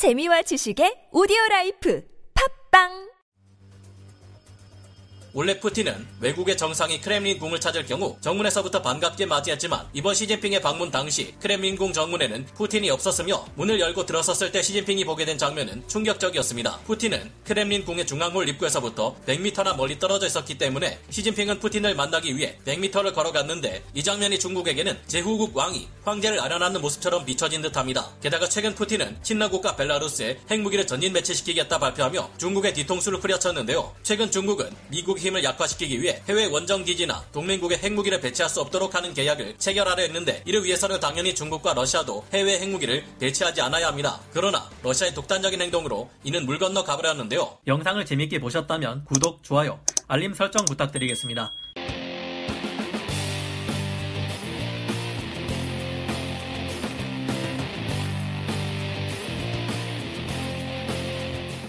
재미와 지식의 오디오 라이프. 팟빵 원래 푸틴은 외국의 정상이 크렘린궁을 찾을 경우 정문에서부터 반갑게 맞이했지만 이번 시진핑의 방문 당시 크렘린궁 정문에는 푸틴이 없었으며 문을 열고 들어섰을 때 시진핑이 보게 된 장면은 충격적이었습니다. 푸틴은 크렘린궁의 중앙홀 입구에서부터 100m나 멀리 떨어져 있었기 때문에 시진핑은 푸틴을 만나기 위해 100m를 걸어갔는데 이 장면이 중국에게는 제후국 왕이 황제를 알현하는 모습처럼 비춰진 듯합니다. 게다가 최근 푸틴은 친러 국가 벨라루스에 핵무기를 전진 배치시키겠다 발표하며 중국의 뒤통수를 후려쳤는데요. 최근 중국은 미국 힘을 약화시키기 위해 해외 원정 기지나 동맹국의 핵무기를 배치할 수 없도록 하는 계약을 체결하려 했는데 이를 위해서는 당연히 중국과 러시아도 해외 핵무기를 배치하지 않아야 합니다. 그러나 러시아의 독단적인 행동으로 이는 물 건너 가버렸는데요. 영상을 재밌게 보셨다면 구독, 좋아요, 알림 설정 부탁드리겠습니다.